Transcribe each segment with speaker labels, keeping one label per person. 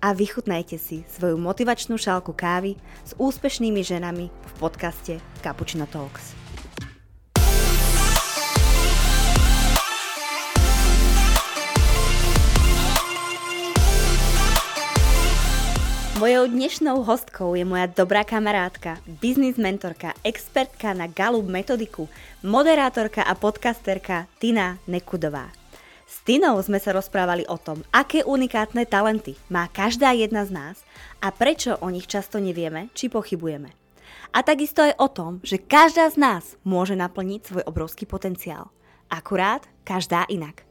Speaker 1: a vychutnajte si svoju motivačnú šálku kávy s úspešnými ženami v podcaste Cappuccino Talks. Mojou dnešnou hostkou je moja dobrá kamarátka, biznis mentorka, expertka na Gallup metodiku, moderátorka a podcasterka Tina Nekudová. S Tinou sme sa rozprávali o tom, aké unikátne talenty má každá jedna z nás a prečo o nich často nevieme či pochybujeme. A takisto aj o tom, že každá z nás môže naplniť svoj obrovský potenciál. Akurát každá inak.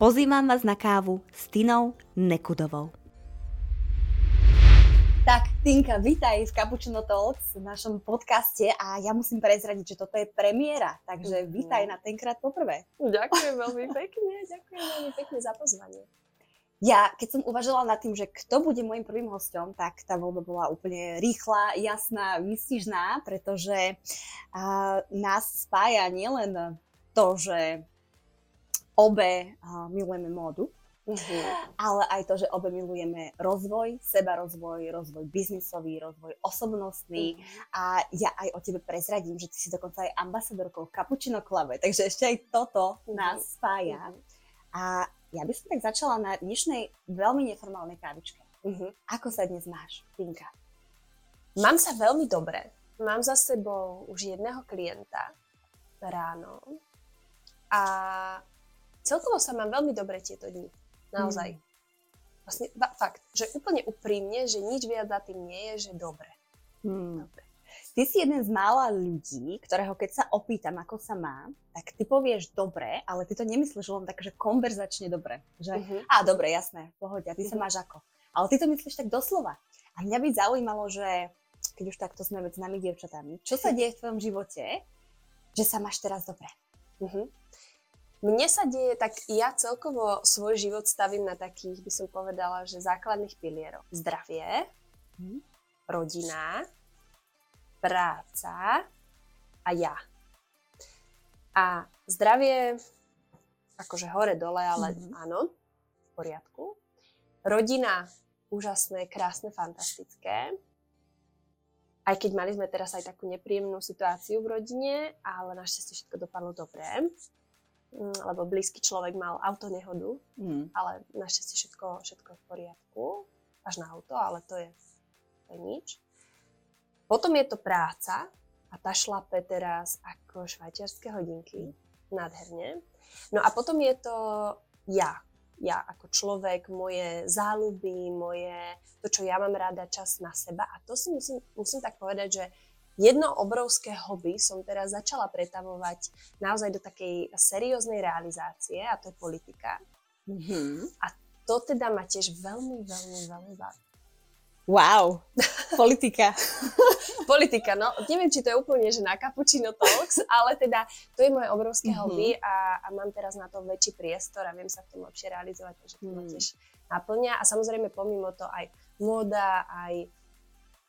Speaker 1: Pozývam vás na kávu s Tinou Nekudovou. Tak, Tinka, vítaj v Cappuccino Talks, v našom podcaste a ja musím prezradiť, že toto je premiéra, takže mm-hmm. vítaj na tenkrát poprvé.
Speaker 2: Ďakujem veľmi pekne, ďakujem veľmi pekne za pozvanie.
Speaker 1: Ja, keď som uvažovala nad tým, že kto bude môjim prvým hostom, tak tá voľba bola úplne rýchla, jasná, výstižná, pretože uh, nás spája nielen to, že obe uh, milujeme módu, Uh-huh. Ale aj to, že obe milujeme rozvoj, seba rozvoj, rozvoj biznisový, rozvoj osobnostný uh-huh. a ja aj o tebe prezradím, že ty si dokonca aj ambasadorkou Cappuccino Club, takže ešte aj toto uh-huh. nás spája. Uh-huh. A ja by som tak začala na dnešnej veľmi neformálnej kávičke. Uh-huh. Ako sa dnes máš, Pinka?
Speaker 2: Mám sa veľmi dobre. Mám za sebou už jedného klienta ráno a celkovo sa mám veľmi dobre tieto dni. Naozaj. Mm. Vlastne fakt, že úplne úprimne, že nič viac za tým nie je, že dobre.
Speaker 1: Mm. dobre. Ty si jeden z mála ľudí, ktorého keď sa opýtam, ako sa má, tak ty povieš dobre, ale ty to nemyslíš len tak, že konverzačne dobre. Že, uh-huh. a dobre, jasné, pohodia, ty uh-huh. sa mhm. máš ako. Ale ty to myslíš tak doslova. A mňa by zaujímalo, že keď už takto sme s nami dievčatami, čo sa deje v tvojom živote, že sa máš teraz dobre? Uh-huh.
Speaker 2: Mne sa deje, tak ja celkovo svoj život stavím na takých, by som povedala, že základných pilieroch. Zdravie, hm. rodina, práca a ja. A zdravie, akože hore-dole, ale mm-hmm. áno, v poriadku. Rodina, úžasné, krásne, fantastické. Aj keď mali sme teraz aj takú nepríjemnú situáciu v rodine, ale našťastie všetko dopadlo dobre. Mm, lebo blízky človek mal auto nehodu, mm. ale našťastie všetko, všetko v poriadku, až na auto, ale to je, to je nič. Potom je to práca a tá šlape teraz ako švajčiarske hodinky, nádherne. No a potom je to ja, ja ako človek, moje záľuby, moje, to, čo ja mám rada, čas na seba. A to si musím, musím tak povedať, že jedno obrovské hobby som teraz začala pretavovať naozaj do takej serióznej realizácie a to je politika. Mm-hmm. A to teda ma tiež veľmi, veľmi, veľmi baví.
Speaker 1: Wow, politika.
Speaker 2: politika, no neviem, či to je úplne, že na Cappuccino Talks, ale teda to je moje obrovské mm-hmm. hobby a, a mám teraz na to väčší priestor a viem sa v tom lepšie realizovať, takže to ma mhm. tiež naplňa. A samozrejme pomimo to aj móda, aj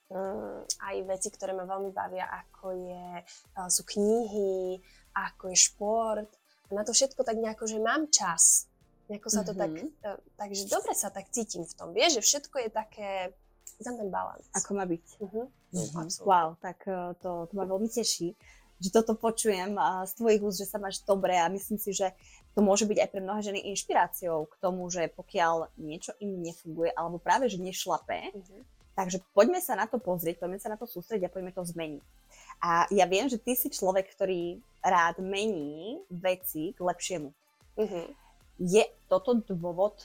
Speaker 2: um, aj veci, ktoré ma veľmi bavia, ako je, uh, sú knihy, ako je šport. A na to všetko tak nejako, že mám čas. Nejako sa to mm-hmm. tak, uh, takže dobre sa tak cítim v tom. Vieš, že všetko je také, tam ten balans.
Speaker 1: Ako má byť. Uh-huh. Uh-huh. Wow, tak to, to ma veľmi teší, že toto počujem z tvojich úst, že sa máš dobre a myslím si, že to môže byť aj pre mnohé ženy inšpiráciou k tomu, že pokiaľ niečo im nefunguje alebo práve, že nešlape, uh-huh Takže poďme sa na to pozrieť, poďme sa na to sústrediť a poďme to zmeniť. A ja viem, že ty si človek, ktorý rád mení veci k lepšiemu. Uh-huh. Je toto dôvod,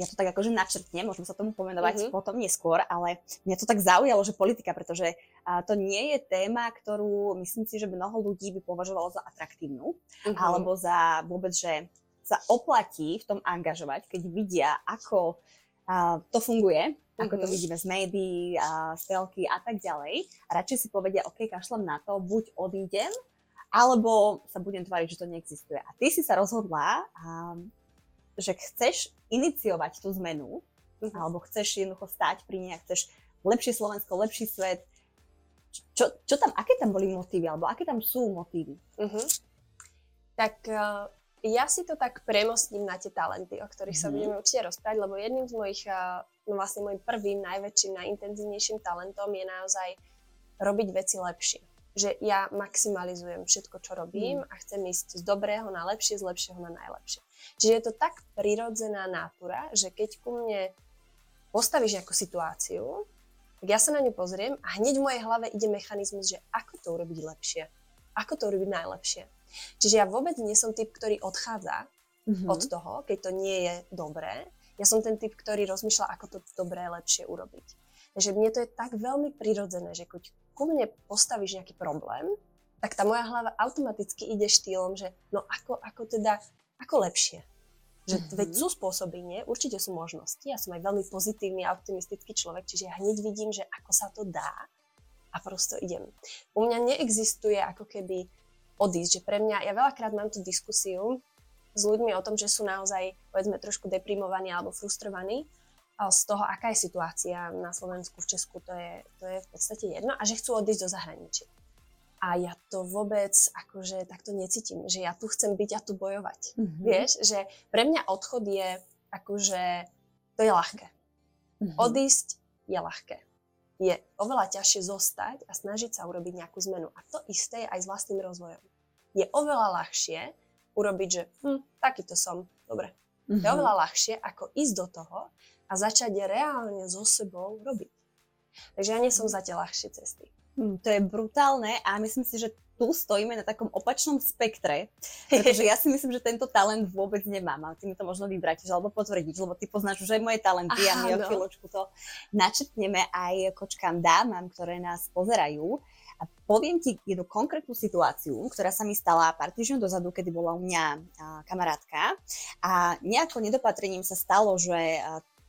Speaker 1: ja to tak akože načrtnem, môžeme sa tomu pomenovať uh-huh. potom neskôr, ale mňa to tak zaujalo, že politika, pretože a, to nie je téma, ktorú myslím si, že mnoho ľudí by považovalo za atraktívnu, uh-huh. alebo za vôbec, že sa oplatí v tom angažovať, keď vidia, ako a, to funguje ako to vidíme z médií, a z telky a tak ďalej. Radšej si povedia, OK, kašlem na to, buď odídem, alebo sa budem tváriť, že to neexistuje. A ty si sa rozhodla, a, že chceš iniciovať tú zmenu, uh-huh. alebo chceš jednoducho stať pri nej, chceš lepšie Slovensko, lepší svet. Čo, čo tam, aké tam boli motívy, alebo aké tam sú motívy? Uh-huh.
Speaker 2: Tak uh, ja si to tak premostím na tie talenty, o ktorých uh-huh. sa mhm. budeme určite rozprávať, lebo jedným z mojich, uh, no vlastne môjim prvým, najväčším, najintenzívnejším talentom je naozaj robiť veci lepšie že ja maximalizujem všetko, čo robím mm. a chcem ísť z dobrého na lepšie, z lepšieho na najlepšie. Čiže je to tak prirodzená nátura, že keď ku mne postavíš nejakú situáciu, tak ja sa na ňu pozriem a hneď v mojej hlave ide mechanizmus, že ako to urobiť lepšie, ako to urobiť najlepšie. Čiže ja vôbec nie som typ, ktorý odchádza mm-hmm. od toho, keď to nie je dobré. Ja som ten typ, ktorý rozmýšľa, ako to dobré, lepšie urobiť. Takže mne to je tak veľmi prirodzené, že keď ku mne postavíš nejaký problém, tak tá moja hlava automaticky ide štýlom, že no ako, ako teda, ako lepšie. Že mm-hmm. veď sú spôsoby, nie? Určite sú možnosti. Ja som aj veľmi pozitívny a optimistický človek, čiže ja hneď vidím, že ako sa to dá a prosto idem. U mňa neexistuje ako keby odísť, že pre mňa, ja veľakrát mám tú diskusiu s ľuďmi o tom, že sú naozaj, povedzme, trošku deprimovaní alebo frustrovaní z toho, aká je situácia na Slovensku, v Česku, to je, to je v podstate jedno a že chcú odísť do zahraničia. A ja to vôbec akože takto necítim, že ja tu chcem byť a tu bojovať. Mm-hmm. Vieš, že pre mňa odchod je akože, to je ľahké. Mm-hmm. Odísť je ľahké. Je oveľa ťažšie zostať a snažiť sa urobiť nejakú zmenu. A to isté je aj s vlastným rozvojom. Je oveľa ľahšie urobiť, že hm, takýto som, dobre. Mm-hmm. Je oveľa ľahšie, ako ísť do toho a začať reálne so sebou robiť. Takže ja nie som za tie ľahšie cesty.
Speaker 1: Hmm, to je brutálne a myslím si, že tu stojíme na takom opačnom spektre, pretože ja si myslím, že tento talent vôbec nemám, ale ty mi to možno vyvrátiš alebo potvrdíš, lebo ty poznáš už aj moje talenty Aha, a my o no. chvíľočku to načrtneme aj kočkám dámam, ktoré nás pozerajú. A poviem ti jednu konkrétnu situáciu, ktorá sa mi stala pár týždňov dozadu, kedy bola u mňa kamarátka a nejako nedopatrením sa stalo, že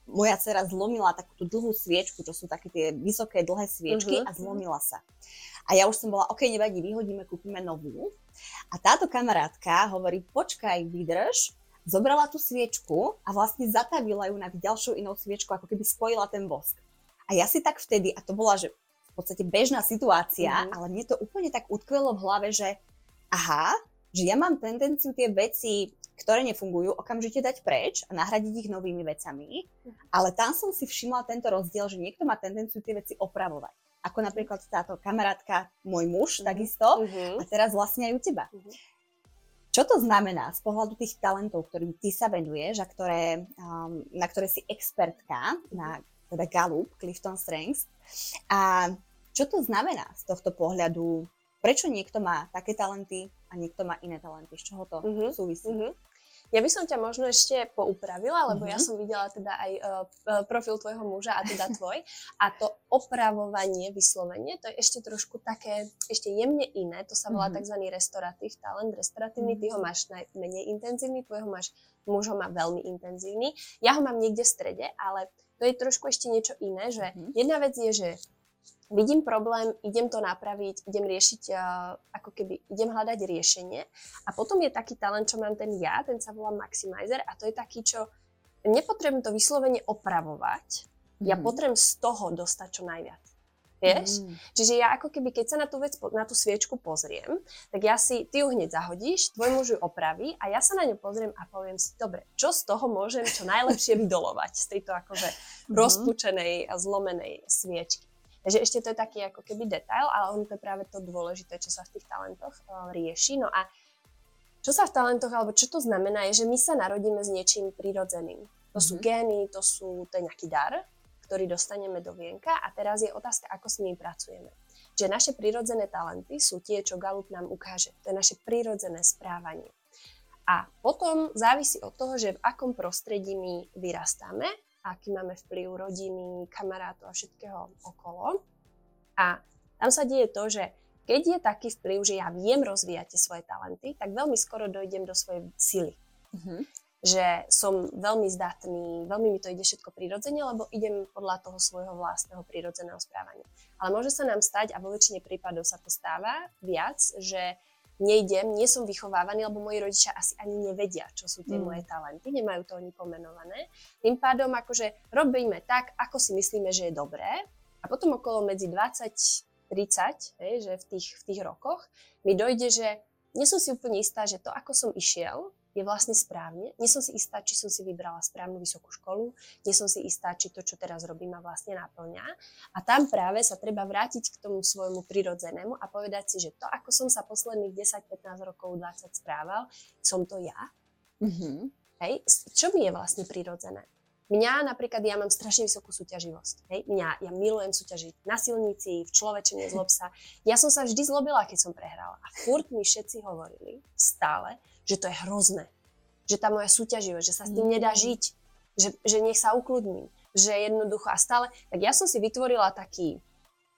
Speaker 1: moja dcera zlomila takú tú dlhú sviečku, čo sú také tie vysoké dlhé sviečky uh-huh. a zlomila sa. A ja už som bola, ok, nevadí, vyhodíme, kúpime novú. A táto kamarátka hovorí, počkaj, vydrž, zobrala tú sviečku a vlastne zatavila ju na ďalšiu inou sviečku, ako keby spojila ten vosk. A ja si tak vtedy, a to bola, že podstate bežná situácia, uh-huh. ale mne to úplne tak utkvelo v hlave, že aha, že ja mám tendenciu tie veci ktoré nefungujú, okamžite dať preč a nahradiť ich novými vecami. Ale tam som si všimla tento rozdiel, že niekto má tendenciu tie veci opravovať. Ako napríklad táto kamarátka, môj muž, mm-hmm. takisto, mm-hmm. a teraz vlastne aj u teba. Mm-hmm. Čo to znamená z pohľadu tých talentov, ktorým ty sa venuješ a ktoré, um, na ktoré si expertka, na teda Gallup, Clifton Strengths. A čo to znamená z tohto pohľadu prečo niekto má také talenty a niekto má iné talenty, z čoho to uh-huh. súvisí. Uh-huh.
Speaker 2: Ja by som ťa možno ešte poupravila, lebo uh-huh. ja mhm. som videla teda aj uh, profil tvojho muža a teda tvoj. A to opravovanie, vyslovenie, to je ešte trošku také, ešte jemne iné. To sa volá uh-huh. tzv. restoratív talent, restoratívny. Uh-huh. Ty ho máš najmenej intenzívny, tvojho máš, muž ho má veľmi intenzívny. Ja ho mám niekde v strede, ale to je trošku ešte niečo iné, že uh-huh. jedna vec je, že vidím problém, idem to napraviť, idem riešiť, uh, ako keby, idem hľadať riešenie. A potom je taký talent, čo mám ten ja, ten sa volá maximizer a to je taký, čo nepotrebujem to vyslovene opravovať, mm. ja mhm. potrebujem z toho dostať čo najviac. Vieš? Mm. Čiže ja ako keby, keď sa na tú vec, na tú sviečku pozriem, tak ja si, ty ju hneď zahodíš, tvoj muž ju opraví a ja sa na ňu pozriem a poviem si, dobre, čo z toho môžem čo najlepšie vydolovať z tejto akože mm. rozpučenej a zlomenej sviečky. Takže ešte to je taký ako keby detail, ale on to je práve to dôležité, čo sa v tých talentoch uh, rieši. No a čo sa v talentoch, alebo čo to znamená, je, že my sa narodíme s niečím prirodzeným. To sú mm-hmm. gény, to, sú, to je nejaký dar, ktorý dostaneme do vienka a teraz je otázka, ako s ním pracujeme. Že naše prirodzené talenty sú tie, čo Galup nám ukáže. To je naše prirodzené správanie. A potom závisí od toho, že v akom prostredí my vyrastáme aký máme vplyv rodiny, kamarátov a všetkého okolo. A tam sa deje to, že keď je taký vplyv, že ja viem rozvíjať tie svoje talenty, tak veľmi skoro dojdem do svojej sily. Uh-huh. že som veľmi zdatný, veľmi mi to ide všetko prirodzene, lebo idem podľa toho svojho vlastného prirodzeného správania. Ale môže sa nám stať, a vo väčšine prípadov sa to stáva viac, že nejdem, nie som vychovávaný, lebo moji rodičia asi ani nevedia, čo sú tie mm. moje talenty, nemajú to oni pomenované. Tým pádom akože robíme tak, ako si myslíme, že je dobré a potom okolo medzi 20, 30, hej, že v tých, v tých rokoch mi dojde, že nie som si úplne istá, že to, ako som išiel, je vlastne správne. Nie som si istá, či som si vybrala správnu vysokú školu, nie som si istá, či to, čo teraz robím, ma vlastne naplňa. A tam práve sa treba vrátiť k tomu svojmu prirodzenému a povedať si, že to, ako som sa posledných 10, 15 rokov, 20 správal, som to ja. Mm-hmm. Hej, čo mi je vlastne prirodzené? Mňa napríklad, ja mám strašne vysokú súťaživosť. Hej? Mňa, ja milujem súťažiť na silnici, v človečene, zlob sa. Ja som sa vždy zlobila, keď som prehrala. A furt mi všetci hovorili, stále, že to je hrozné. Že tá moja súťaživosť, že sa s tým nedá mm. žiť. Že, že nech sa ukludním. Že jednoducho a stále. Tak ja som si vytvorila taký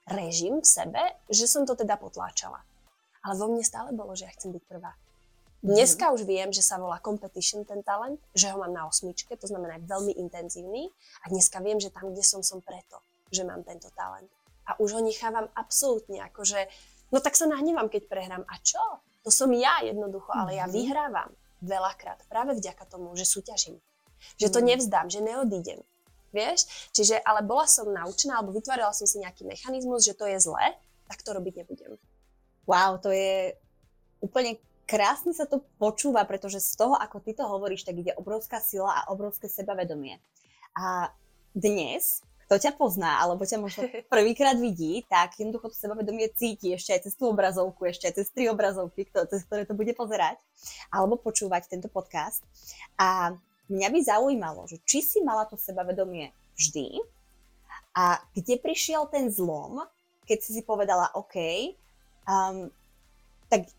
Speaker 2: režim v sebe, že som to teda potláčala. Ale vo mne stále bolo, že ja chcem byť prvá. Dneska mm. už viem, že sa volá competition ten talent, že ho mám na osmičke, to znamená veľmi intenzívny. A dneska viem, že tam, kde som, som preto, že mám tento talent. A už ho nechávam absolútne, akože, no tak sa nahnevam, keď prehrám. A čo? To som ja jednoducho, ale ja mhm. vyhrávam veľakrát práve vďaka tomu, že súťažím. Že to mhm. nevzdám, že neodídem. Vieš? Čiže, ale bola som naučená, alebo vytvorila som si nejaký mechanizmus, že to je zlé, tak to robiť nebudem.
Speaker 1: Wow, to je úplne krásne sa to počúva, pretože z toho, ako ty to hovoríš, tak ide obrovská sila a obrovské sebavedomie. A dnes kto ťa pozná, alebo ťa možno prvýkrát vidí, tak jednoducho to sebavedomie cíti ešte aj cez tú obrazovku, ešte aj cez tri obrazovky, cez ktoré to bude pozerať, alebo počúvať tento podcast. A mňa by zaujímalo, že či si mala to sebavedomie vždy a kde prišiel ten zlom, keď si si povedala, OK, um, tak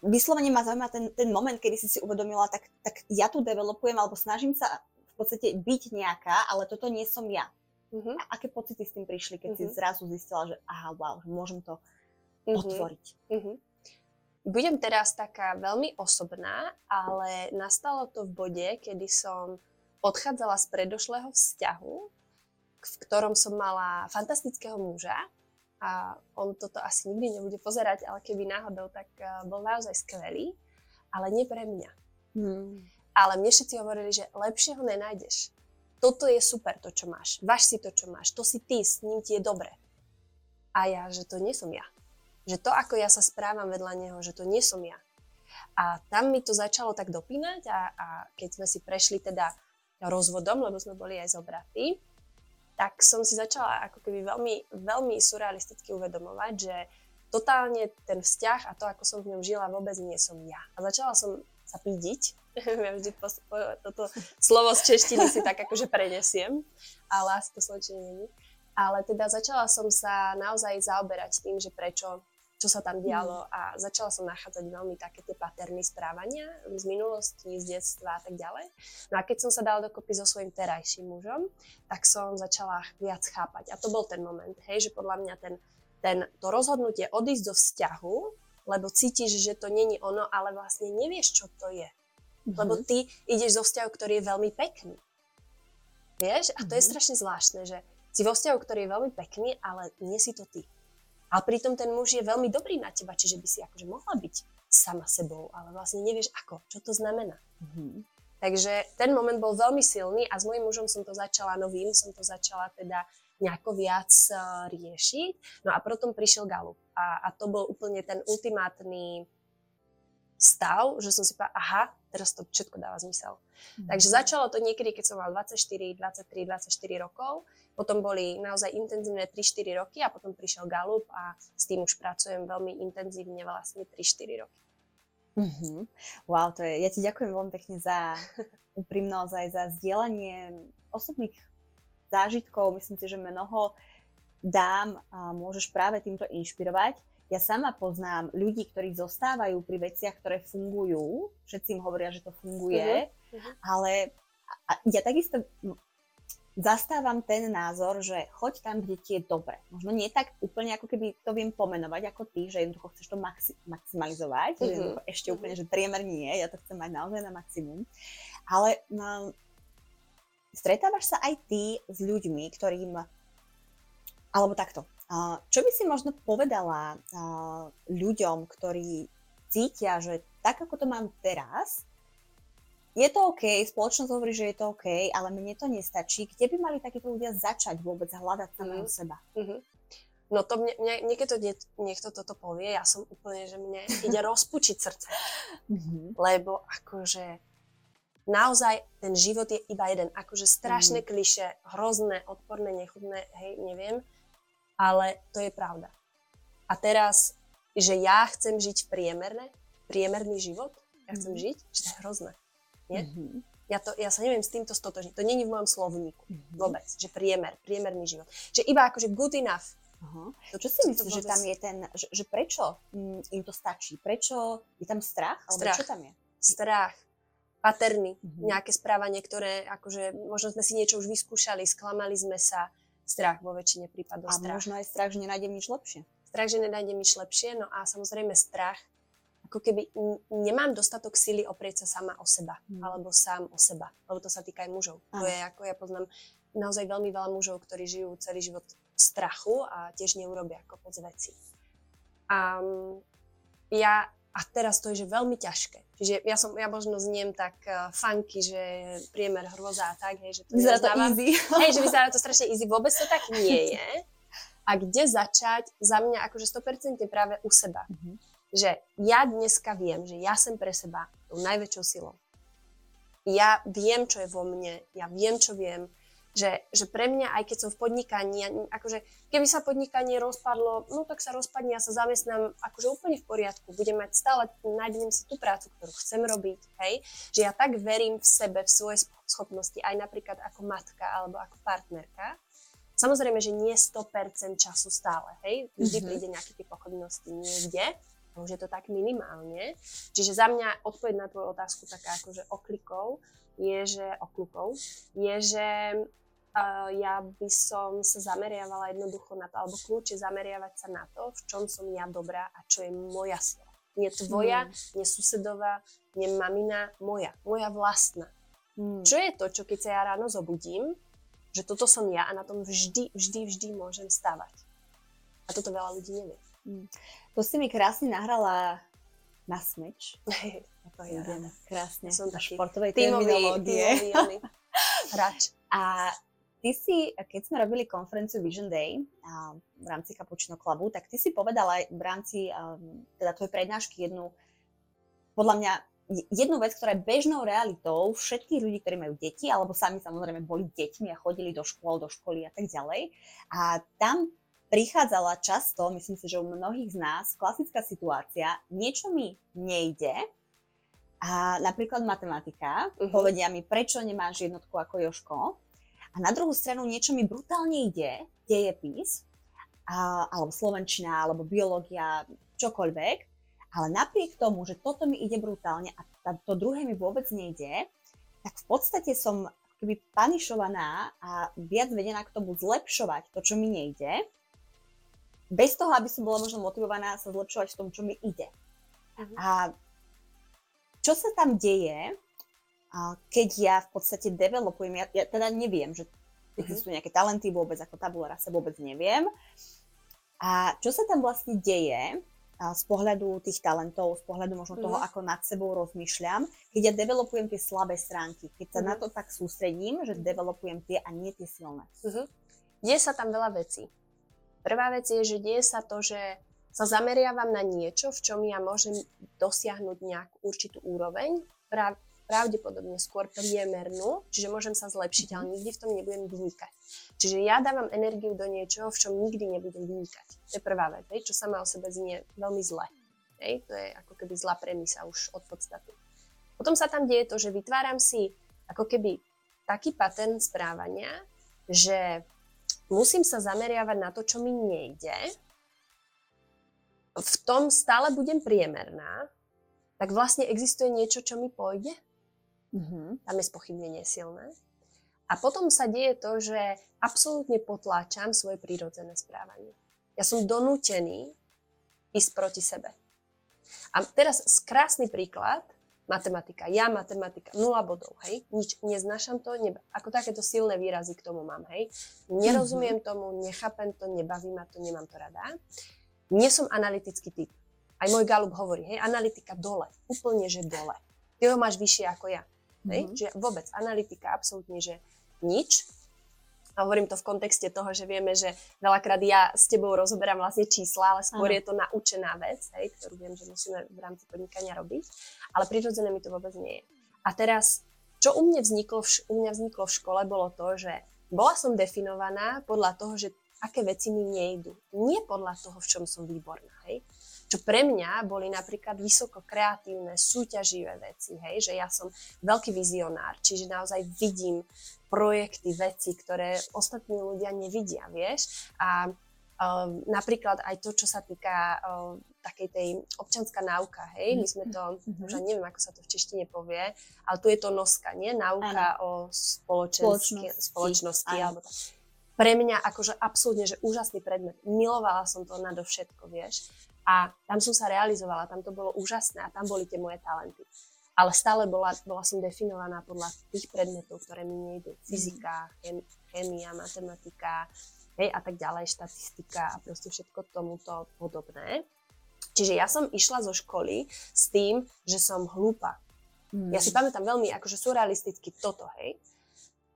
Speaker 1: vyslovene ma zaujíma ten, ten moment, kedy si si uvedomila, tak, tak ja tu developujem alebo snažím sa v podstate byť nejaká, ale toto nie som ja. Uh-huh. A aké pocity s tým prišli, keď uh-huh. si mhm. zrazu zistila, že aha, wow, že môžem to uh-huh. otvoriť? Uh-huh.
Speaker 2: Budem teraz taká veľmi osobná, ale nastalo to v bode, kedy som odchádzala z predošlého vzťahu, v ktorom som mala fantastického muža a on toto asi nikdy nebude pozerať, ale keby náhodou, tak eh, bol naozaj skvelý, ale nie pre mňa. Hmm. Ale mne všetci hovorili, že lepšieho nenájdeš toto je super to, čo máš. Váž si to, čo máš. To si ty, s ním ti je dobre. A ja, že to nie som ja. Že to, ako ja sa správam vedľa neho, že to nie som ja. A tam mi to začalo tak dopínať a, a keď sme si prešli teda rozvodom, lebo sme boli aj zobratí, tak som si začala ako keby veľmi, veľmi surrealisticky uvedomovať, že totálne ten vzťah a to, ako som v ňom žila, vôbec nie som ja. A začala som sa pídiť ja vždy po, po, toto slovo z češtiny si tak akože prenesiem, ale asi to sločenie není. Ale teda začala som sa naozaj zaoberať tým, že prečo, čo sa tam dialo mm. a začala som nachádzať veľmi také tie paterny správania z minulosti, z detstva a tak ďalej. No a keď som sa dala dokopy so svojím terajším mužom, tak som začala viac chápať. A to bol ten moment, hej, že podľa mňa ten, ten, to rozhodnutie odísť do vzťahu, lebo cítiš, že to není ono, ale vlastne nevieš, čo to je. Mm-hmm. Lebo ty ideš zo vzťahu, ktorý je veľmi pekný. Vieš? A to mm-hmm. je mhm. strašne zvláštne, že si vo vzťahu, ktorý je veľmi pekný, ale nie si to ty. A pritom ten muž je veľmi dobrý na teba, čiže by si akože mohla byť sama sebou, ale vlastne nevieš ako, čo to znamená. Mm-hmm. Takže ten moment bol veľmi silný a s mojím mužom som to začala novým, som to začala teda nejako viac uh, riešiť. No a potom prišiel Galup. A, a to bol úplne ten ultimátny stav, že som si povedala, aha, teraz to všetko dáva zmysel. Mm. Takže začalo to niekedy, keď som mal 24, 23, 24 rokov, potom boli naozaj intenzívne 3-4 roky a potom prišiel Galup a s tým už pracujem veľmi intenzívne vlastne 3-4 roky.
Speaker 1: Mm-hmm. Wow, to je, ja ti ďakujem veľmi pekne za úprimnosť aj za zdieľanie osobných zážitkov. Myslím si, že mnoho dám a môžeš práve týmto inšpirovať. Ja sama poznám ľudí, ktorí zostávajú pri veciach, ktoré fungujú. Všetci im hovoria, že to funguje, uh-huh. ale ja takisto zastávam ten názor, že choď tam, kde ti je dobre. Možno nie tak úplne, ako keby to viem pomenovať ako ty, že jednoducho chceš to maxi- maximalizovať, mm-hmm. že ešte mm-hmm. úplne, že priemer nie, ja to chcem mať naozaj na maximum. Ale no, stretávaš sa aj ty s ľuďmi, ktorým, alebo takto, čo by si možno povedala ľuďom, ktorí cítia, že tak ako to mám teraz, je to OK, spoločnosť hovorí, že je to OK, ale mne to nestačí. Kde by mali takíto ľudia začať vôbec hľadať samého mm. seba? Mm-hmm.
Speaker 2: No to mne, mne, niekedy to nie, niekto toto povie, ja som úplne, že mne ide rozpučiť srdce. Mm-hmm. Lebo akože naozaj ten život je iba jeden. Akože strašné mm. kliše, hrozné, odporné, nechutné, hej, neviem. Ale to je pravda. A teraz, že ja chcem žiť priemerné, priemerný život, ja chcem mm. žiť, že to je hrozné. Nie? Mm-hmm. Ja, to, ja sa neviem s týmto stotožniť. To není v mojom slovníku. Mm-hmm. Vôbec. Že priemer, priemerný život. Že iba akože good enough.
Speaker 1: Uh-huh. To, čo si myslíš, že tam je ten, že, že prečo mm, im to stačí? Prečo je tam strach? Alebo strach. čo tam je?
Speaker 2: Strach. Paterny. Uh-huh. Nejaké správanie, ktoré akože možno sme si niečo už vyskúšali, sklamali sme sa. Strach vo väčšine prípadov.
Speaker 1: A strach. možno aj strach, že nenájdem nič lepšie.
Speaker 2: Strach, že nenájdem nič lepšie. No a samozrejme strach ako keby nemám dostatok sily oprieť sa sama o seba, hmm. alebo sám o seba, lebo to sa týka aj mužov. Aha. To je ako ja poznám naozaj veľmi veľa mužov, ktorí žijú celý život v strachu a tiež neurobia kopec veci. A ja, a teraz to je že veľmi ťažké. Čiže ja som, ja možno zniem tak uh, funky, že priemer hrôza a tak, hej, že to
Speaker 1: vyzerá to easy.
Speaker 2: Hej, že vyzerá to strašne easy. Vôbec to tak nie je. A kde začať? Za mňa akože 100% práve u seba. Mm-hmm že ja dneska viem, že ja som pre seba tou najväčšou silou. Ja viem, čo je vo mne, ja viem, čo viem, že, že pre mňa, aj keď som v podnikaní, akože keby sa podnikanie rozpadlo, no tak sa rozpadne, ja sa zamestnám akože úplne v poriadku, budem mať stále, nájdem si tú prácu, ktorú chcem robiť, hej, že ja tak verím v sebe, v svoje schopnosti, aj napríklad ako matka alebo ako partnerka, Samozrejme, že nie 100% času stále, hej, vždy mm-hmm. príde nejaké tie pochodnosti niekde, už je to tak minimálne. Čiže za mňa odpoveď na tvoju otázku taká akože oklikov je, že oklukov, je, že uh, ja by som sa zameriavala jednoducho na to, alebo kľúče zameriavať sa na to, v čom som ja dobrá a čo je moja sila. Nie tvoja, mm. nie susedová, nie mamina, moja. Moja vlastná. Mm. Čo je to, čo keď sa ja ráno zobudím, že toto som ja a na tom vždy, vždy, vždy môžem stavať. A toto veľa ľudí nevie. Mm.
Speaker 1: To si mi krásne nahrala na smeč.
Speaker 2: to je.
Speaker 1: Krásne.
Speaker 2: Som taký
Speaker 1: športovej terminológie.
Speaker 2: Hráč.
Speaker 1: A ty si, keď sme robili konferenciu Vision Day a v rámci Cappuccino Clubu, tak ty si povedala v rámci teda tvojej prednášky jednu, podľa mňa jednu vec, ktorá je bežnou realitou všetkých ľudí, ktorí majú deti, alebo sami samozrejme boli deťmi a chodili do škôl, do školy a tak ďalej. A tam prichádzala často, myslím si, že u mnohých z nás, klasická situácia, niečo mi nejde, a napríklad matematika, uh-huh. povedia mi, prečo nemáš jednotku ako Joško. A na druhú stranu niečo mi brutálne ide, dejepis, a, alebo slovenčina, alebo biológia, čokoľvek. Ale napriek tomu, že toto mi ide brutálne a to druhé mi vôbec nejde, tak v podstate som keby panišovaná a viac vedená k tomu zlepšovať to, čo mi nejde, bez toho, aby som bola možno motivovaná sa zlepšovať v tom, čo mi ide. Uh-huh. A čo sa tam deje, keď ja v podstate developujem, ja, ja teda neviem, že mhm. existujú nejaké talenty vôbec, ako tabula rasa vôbec neviem. A čo sa tam vlastne deje z pohľadu tých talentov, z pohľadu možno toho, uh-huh. ako nad sebou rozmýšľam, keď ja developujem tie slabé stránky, keď sa uh-huh. na to tak sústredím, že developujem tie a nie tie silné. Uh-huh.
Speaker 2: Deje sa tam veľa vecí. Prvá vec je, že deje sa to, že sa zameriavam na niečo, v čom ja môžem dosiahnuť nejakú určitú úroveň, prav, pravdepodobne skôr priemernú, čiže môžem sa zlepšiť, ale nikdy v tom nebudem vynikať. Čiže ja dávam energiu do niečoho, v čom nikdy nebudem vynikať. To je prvá vec, hej, čo sama o sebe znie veľmi zle. Hej, to je ako keby zlá premisa už od podstaty. Potom sa tam deje to, že vytváram si ako keby taký pattern správania, že musím sa zameriavať na to, čo mi nejde, v tom stále budem priemerná, tak vlastne existuje niečo, čo mi pôjde. Mm-hmm. Tam je spochybnenie silné. A potom sa deje to, že absolútne potláčam svoje prírodzené správanie. Ja som donútený ísť proti sebe. A teraz krásny príklad, matematika. Ja matematika, nula bodov, hej. Nič, neznášam to, neba, ako takéto silné výrazy k tomu mám, hej. Nerozumiem mm-hmm. tomu, nechápem to, nebaví ma to, nemám to rada. Nie som analytický typ. Aj môj Galup hovorí, hej, analytika dole, úplne, že dole. Ty ho máš vyššie ako ja. Mm-hmm. Že vôbec analytika absolútne, že nič. A hovorím to v kontexte toho, že vieme, že veľakrát ja s tebou rozoberám vlastne čísla, ale skôr ano. je to naučená vec, hej, ktorú viem, že musíme v rámci podnikania robiť. Ale prirodzené mi to vôbec nie je. A teraz, čo u mňa vzniklo v, u mňa vzniklo v škole, bolo to, že bola som definovaná podľa toho, že aké veci mi nejdu. Nie podľa toho, v čom som výborná. Hej? Čo pre mňa boli napríklad vysoko kreatívne, súťaživé veci, hej, že ja som veľký vizionár, čiže naozaj vidím projekty, veci, ktoré ostatní ľudia nevidia, vieš. A uh, napríklad aj to, čo sa týka uh, takej tej občanská náuka, hej, my sme to, mm-hmm. už neviem, ako sa to v češtine povie, ale tu je to noska, nie? Náuka ano. o spoločenské, spoločnosti, spoločnosti alebo tak. Pre mňa akože absolútne, že úžasný predmet. Milovala som to nadovšetko, vieš. A tam som sa realizovala, tam to bolo úžasné a tam boli tie moje talenty. Ale stále bola, bola som definovaná podľa tých predmetov, ktoré mi nejdu. Fyzika, chem, chémia, matematika, hej, a tak ďalej, štatistika a proste všetko tomuto podobné. Čiže ja som išla zo školy s tým, že som hlúpa. Mm. Ja si pamätám veľmi akože surrealisticky toto, hej.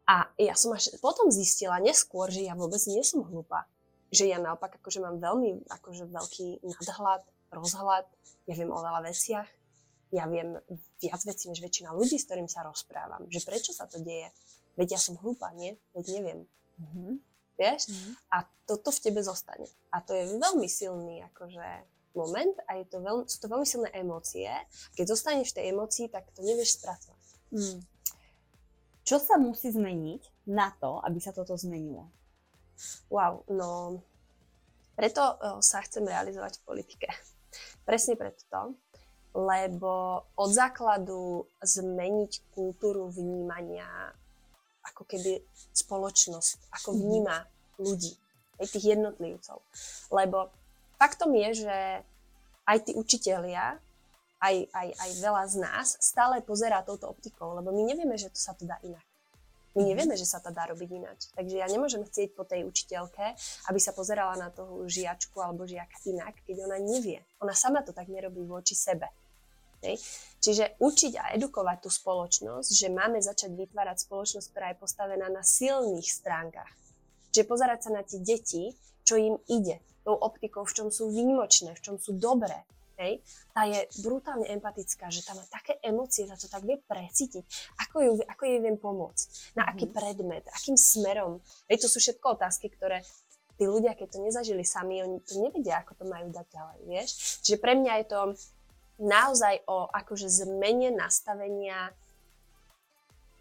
Speaker 2: A ja som až potom zistila neskôr, že ja vôbec nie som hlúpa že ja naopak akože mám veľmi akože veľký nadhľad, rozhľad, ja viem o veľa veciach, ja viem viac vecí než väčšina ľudí, s ktorým sa rozprávam. Že prečo sa to deje? Veď ja som hlúpa, nie? Veď neviem. Mm-hmm. Vieš? Mm-hmm. A toto v tebe zostane. A to je veľmi silný akože moment a je to veľmi, sú to veľmi silné emócie. Keď zostaneš v tej emócii, tak to nevieš spracovať. Mm.
Speaker 1: Čo sa musí zmeniť na to, aby sa toto zmenilo?
Speaker 2: Wow, no preto uh, sa chcem realizovať v politike. Presne preto to, lebo od základu zmeniť kultúru vnímania ako keby spoločnosť, ako mhm. vníma ľudí, aj tých jednotlivcov. Lebo faktom je, že aj tí učitelia, aj, aj, aj veľa z nás stále pozerá touto optikou, lebo my nevieme, že to sa to dá inak. My nevieme, že sa to dá robiť ináč. Takže ja nemôžem chcieť po tej učiteľke, aby sa pozerala na toho žiačku alebo žiaka inak, keď ona nevie. Ona sama to tak nerobí voči sebe. Hej. Čiže učiť a edukovať tú spoločnosť, že máme začať vytvárať spoločnosť, ktorá je postavená na silných stránkach. Čiže pozerať sa na tie deti, čo im ide, tou optikou, v čom sú výnimočné, v čom sú dobré, hej, tá je brutálne empatická, že tam má také emócie, že to tak vie precítiť, ako, ju, ako jej viem pomôcť, na aký mhm. predmet, akým smerom. Hej, to sú všetko otázky, ktoré tí ľudia, keď to nezažili sami, oni to nevedia, ako to majú dať ďalej, vieš. Čiže pre mňa je to naozaj o akože zmene nastavenia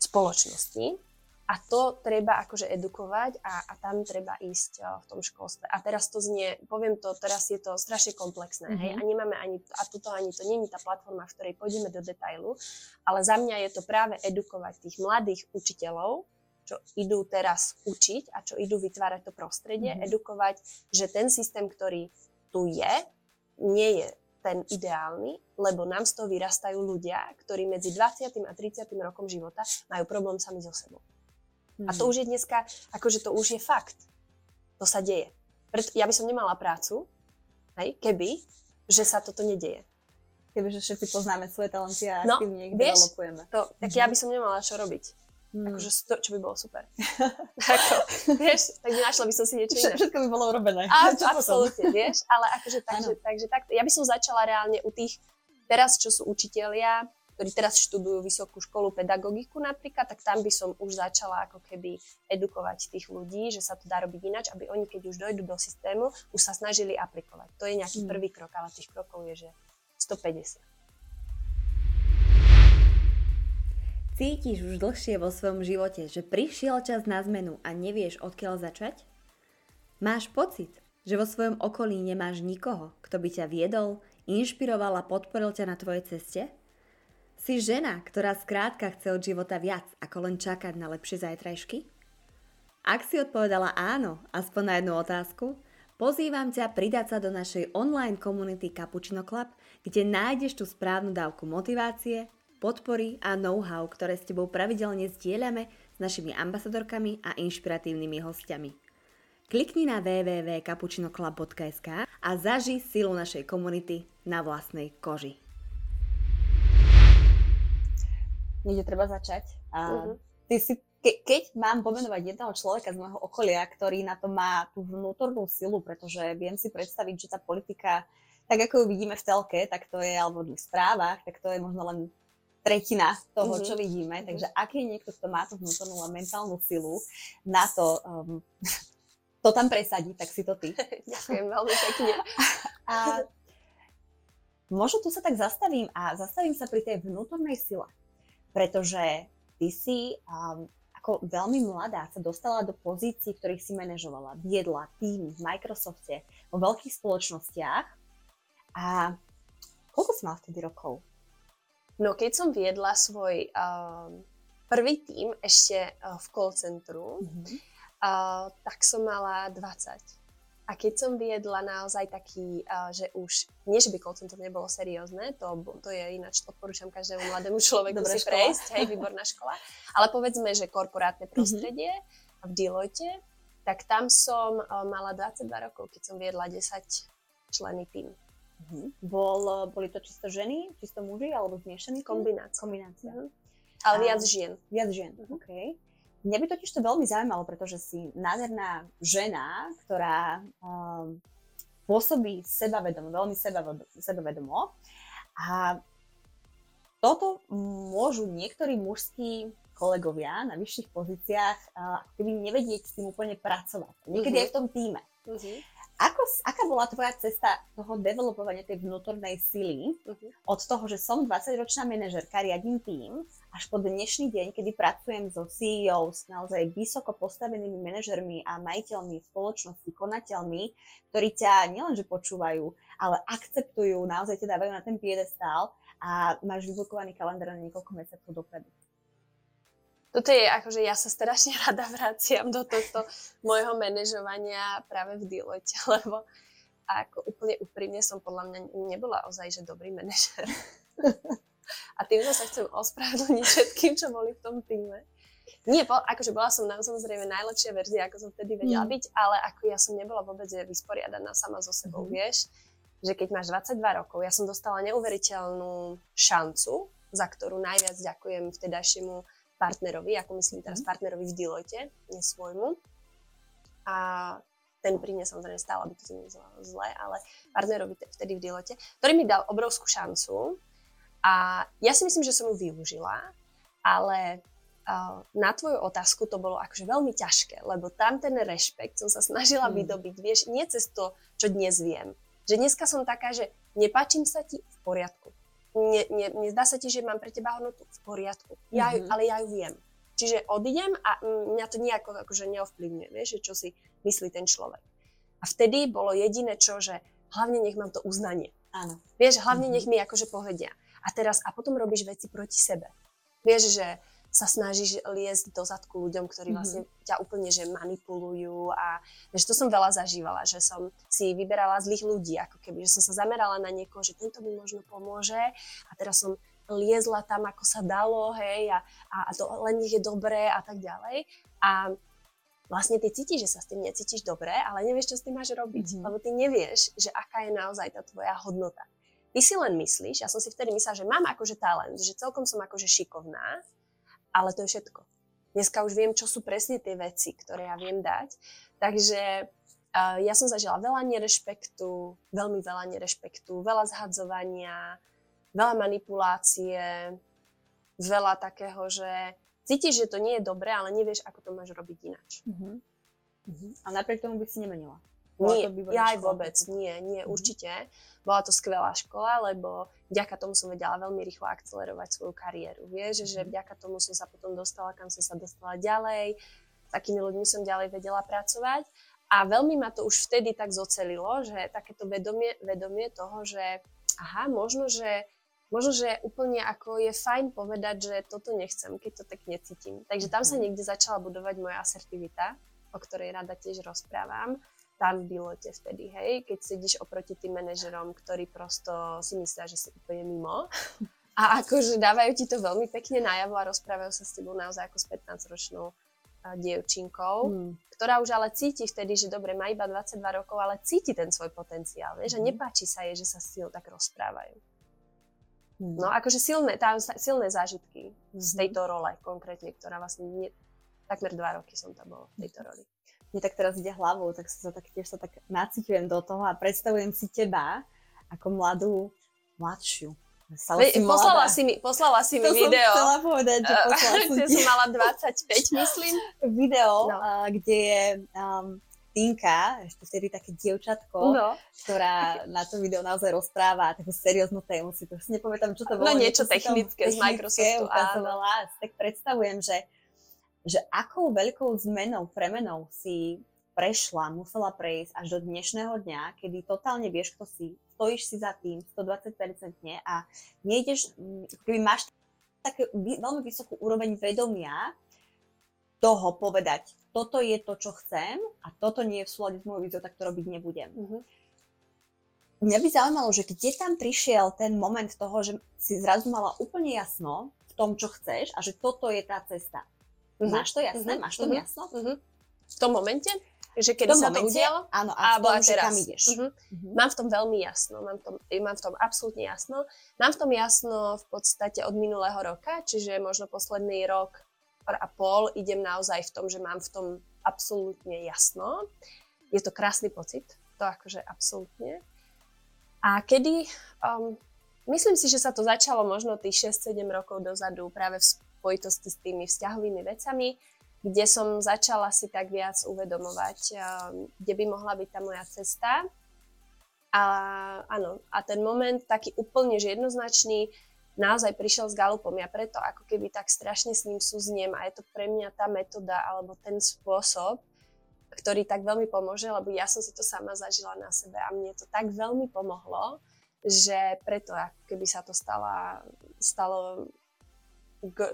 Speaker 2: spoločnosti, a to treba akože edukovať a, a tam treba ísť v tom školstve. A teraz to znie, poviem to, teraz je to strašne komplexné, mm-hmm. hej, mhm. a nemáme ani, a tuto ani to není tá platforma, v ktorej pôjdeme do detailu, ale za mňa je to práve edukovať tých mladých učiteľov, čo idú teraz učiť a čo idú vytvárať to prostredie, mm-hmm. edukovať, že ten systém, ktorý tu je, nie je ten ideálny, lebo nám z toho vyrastajú ľudia, ktorí medzi 20. a 30. rokom života majú problém sami so sebou. Mm. A to mhm. už je dneska, akože to už je fakt. To sa deje. Preto ja by som nemala prácu, hej, keby, že sa toto nedeje.
Speaker 1: Keby, že všetci poznáme svoje talenty a no, aktívne ich vieš, developujeme.
Speaker 2: To, tak mm. ja by som nemala čo robiť. Mm. Akože, to, čo by bolo super. Ako, vieš, tak našla by som si niečo iné.
Speaker 1: Všetko by bolo urobené.
Speaker 2: A, absolútne, vieš, ale akože takže, takže tak, ja by som začala reálne u tých, teraz čo sú učitelia, ktorí teraz študujú vysokú školu pedagogiku napríklad, tak tam by som už začala ako keby edukovať tých ľudí, že sa to dá robiť ináč, aby oni keď už dojdú do systému, už sa snažili aplikovať. To je nejaký hmm. prvý krok, ale tých krokov je, že 150.
Speaker 1: Cítiš už dlhšie vo svojom živote, že prišiel čas na zmenu a nevieš odkiaľ začať? Máš pocit, že vo svojom okolí nemáš nikoho, kto by ťa viedol, inšpiroval a podporil ťa na tvojej ceste? Si žena, ktorá skrátka chce od života viac, ako len čakať na lepšie zajtrajšky? Ak si odpovedala áno, aspoň na jednu otázku, pozývam ťa pridať sa do našej online komunity Cappuccino Club, kde nájdeš tú správnu dávku motivácie, podpory a know-how, ktoré s tebou pravidelne zdieľame s našimi ambasadorkami a inšpiratívnymi hostiami. Klikni na www.cappuccinoclub.sk a zaži silu našej komunity na vlastnej koži. Niekde treba začať. A uh-huh. ty si, ke, keď mám pomenovať jedného človeka z môjho okolia, ktorý na to má tú vnútornú silu, pretože viem si predstaviť, že tá politika, tak ako ju vidíme v telke, tak to je, alebo v správach, tak to je možno len tretina toho, uh-huh. čo vidíme. Uh-huh. Takže ak je niekto, kto má tú vnútornú a mentálnu silu na to um, to tam presadí, tak si to ty.
Speaker 2: Ďakujem veľmi pekne.
Speaker 1: A možno tu sa tak zastavím a zastavím sa pri tej vnútornej sile, pretože ty si um, ako veľmi mladá sa dostala do pozícií, ktorých si manažovala, viedla tým v Microsofte, vo veľkých spoločnostiach. A koľko si mala vtedy rokov?
Speaker 2: No keď som viedla svoj um, prvý tým ešte uh, v call centru, mm-hmm uh, tak som mala 20. A keď som viedla naozaj taký, uh, že už, nie že by call center nebolo seriózne, to, to je ináč, odporúčam každému mladému človeku si škola. prejsť, hej, výborná škola, ale povedzme, že korporátne mhm. prostredie mm-hmm. v Deloitte, tak tam som uh, mala 22 rokov, keď som viedla 10 členy tým.
Speaker 1: Mm-hmm. Bol, boli to čisto ženy, čisto muži, alebo zmiešaný
Speaker 2: Kombinácia.
Speaker 1: Kombinácia. Mm-hmm.
Speaker 2: Ale viac žien.
Speaker 1: Viac žien, mm-hmm. OK. Mňa by totiž to veľmi zaujímalo, pretože si nádherná žena, ktorá um, pôsobí sebavedomo, veľmi sebavedomo. A toto môžu niektorí mužskí kolegovia na vyšších pozíciách uh, keby nevedieť s tým úplne pracovať. Niekedy uh-huh. aj v tom týme. Uh-huh. Ako, aká bola tvoja cesta toho developovania tej vnútornej sily uh-huh. od toho, že som 20-ročná manažerka, riadím tým, až po dnešný deň, kedy pracujem so CEO, s naozaj vysoko postavenými manažermi a majiteľmi spoločnosti, konateľmi, ktorí ťa nielenže počúvajú, ale akceptujú, naozaj ťa dávajú na ten piedestál a máš vyblokovaný kalendár na niekoľko mesiacov dopredu
Speaker 2: toto je akože ja sa strašne rada vraciam do tohto môjho manažovania práve v Deloitte, lebo ako úplne úprimne som podľa mňa nebola ozaj, že dobrý manažer. A týmto sa chcem ospravedlniť všetkým, čo boli v tom týme. Nie, po, akože bola som na, samozrejme najlepšia verzia, ako som vtedy vedela mm. byť, ale ako ja som nebola vôbec vysporiadaná sama so sebou, mm. vieš, že keď máš 22 rokov, ja som dostala neuveriteľnú šancu, za ktorú najviac ďakujem vtedajšiemu partnerovi, ako myslím teraz mhm. partnerovi v Deloitte, nie svojmu. A ten pri mne samozrejme stál, aby to neznalo zle, ale partnerovi vtedy v Deloitte, ktorý mi dal obrovskú šancu a ja si myslím, že som ju využila, ale uh, na tvoju otázku to bolo akože veľmi ťažké, lebo tam ten rešpekt som sa snažila hmm. vydobiť, vieš, nie cez to, čo dnes viem. Že dneska som taká, že nepáčim sa ti v poriadku ne, ne, nezdá sa ti, že mám pre teba hodnotu v poriadku. Ja, mm-hmm. Ale ja ju viem. Čiže odídem a mňa to nejako akože neovplyvňuje, vieš, čo si myslí ten človek. A vtedy bolo jediné čo, že hlavne nech mám to uznanie.
Speaker 1: Áno.
Speaker 2: Vieš, hlavne mm-hmm. nech mi akože povedia. A teraz, a potom robíš veci proti sebe. Vieš, že sa snažíš liesť do zadku ľuďom, ktorí mm-hmm. vlastne ťa úplne že manipulujú a že to som veľa zažívala, že som si vyberala zlých ľudí, ako keby, že som sa zamerala na niekoho, že tento mi možno pomôže a teraz som liezla tam, ako sa dalo, hej, a, a, a to len nech je dobré a tak ďalej. A vlastne ty cítiš, že sa s tým necítiš dobre, ale nevieš, čo s tým máš robiť, mm-hmm. lebo ty nevieš, že aká je naozaj tá tvoja hodnota. Ty si len myslíš, ja som si vtedy myslela, že mám akože talent, že celkom som akože šikovná, ale to je všetko. Dneska už viem, čo sú presne tie veci, ktoré ja viem dať. Takže uh, ja som zažila veľa nerešpektu, veľmi veľa nerešpektu, veľa zhadzovania, veľa manipulácie, veľa takého, že cítiš, že to nie je dobré, ale nevieš, ako to máš robiť ináč. Uh-huh.
Speaker 1: Uh-huh. A napriek tomu by si nemenila.
Speaker 2: Nie, ja aj vôbec, nie, nie, uh-huh. určite. Bola to skvelá škola, lebo vďaka tomu som vedela veľmi rýchlo akcelerovať svoju kariéru. Vieš, že mhm. vďaka tomu som sa potom dostala, kam som sa dostala ďalej, s takými ľuďmi som ďalej vedela pracovať. A veľmi ma to už vtedy tak zocelilo, že takéto vedomie, vedomie toho, že aha, možno, že možno, že úplne ako je fajn povedať, že toto nechcem, keď to tak necítim. Takže tam sa mhm. niekde začala budovať moja asertivita, o ktorej rada tiež rozprávam. Tam bilote vtedy, hej, keď sedíš oproti tým manažerom, ktorí prosto si myslia, že si úplne mimo. A akože dávajú ti to veľmi pekne najavo a rozprávajú sa s tebou naozaj ako s 15-ročnou dievčinkou, hmm. ktorá už ale cíti vtedy, že dobre, má iba 22 rokov, ale cíti ten svoj potenciál, vieš, a nepáči sa jej, že sa s tak rozprávajú. Hmm. No akože silné, tá, silné zážitky hmm. z tejto role konkrétne, ktorá vlastne nie, takmer dva roky som tam bola v tejto roli.
Speaker 1: Mne tak teraz ide hlavou, tak sa tak tiež sa tak nacítujem do toho a predstavujem si teba ako mladú, mladšiu,
Speaker 2: Ve, si poslala, si mi, poslala si mi
Speaker 1: to
Speaker 2: video.
Speaker 1: To som chcela povedať, že poslala
Speaker 2: som ti. som mala 25, myslím.
Speaker 1: Video, no. uh, kde je um, Tinka, ešte vtedy také dievčatko, no. ktorá na to video naozaj rozpráva takú serióznu tému, si to už nepamätám, čo to
Speaker 2: no,
Speaker 1: bolo.
Speaker 2: No niečo technické z Microsoftu,
Speaker 1: ukazovala. Tak predstavujem, že, že akou veľkou zmenou, premenou si prešla, musela prejsť až do dnešného dňa, kedy totálne vieš, kto si, stojíš si za tým 120% a nejdeš, mm, keby máš také veľmi vysokú úroveň vedomia toho povedať, toto je to, čo chcem a toto nie je v súlade s mojou víziou, tak to robiť nebudem. Mm-hmm. Mňa by zaujímalo, že kde tam prišiel ten moment toho, že si zrazu mala úplne jasno v tom, čo chceš a že toto je tá cesta. Mm-hmm. Máš to jasné? Mm-hmm. Máš to mm-hmm. jasno?
Speaker 2: Mm-hmm. V tom momente? Že kedy sa to udialo?
Speaker 1: Áno, a v tom, že kam ideš. Uh-huh.
Speaker 2: Uh-huh. Mám v tom veľmi jasno, mám v tom, mám v tom absolútne jasno. Mám v tom jasno v podstate od minulého roka, čiže možno posledný rok a pol idem naozaj v tom, že mám v tom absolútne jasno. Je to krásny pocit, to akože absolútne. A kedy, um, myslím si, že sa to začalo možno tých 6-7 rokov dozadu práve v spojitosti s tými vzťahovými vecami, kde som začala si tak viac uvedomovať, eh, kde by mohla byť tá moja cesta. A áno, a ten moment taký úplne že jednoznačný naozaj prišiel s Galupom. Ja preto ako keby tak strašne s ním súzniem a je to pre mňa tá metóda alebo ten spôsob, ktorý tak veľmi pomôže, lebo ja som si to sama zažila na sebe a mne to tak veľmi pomohlo, že preto ako keby sa to stala, stalo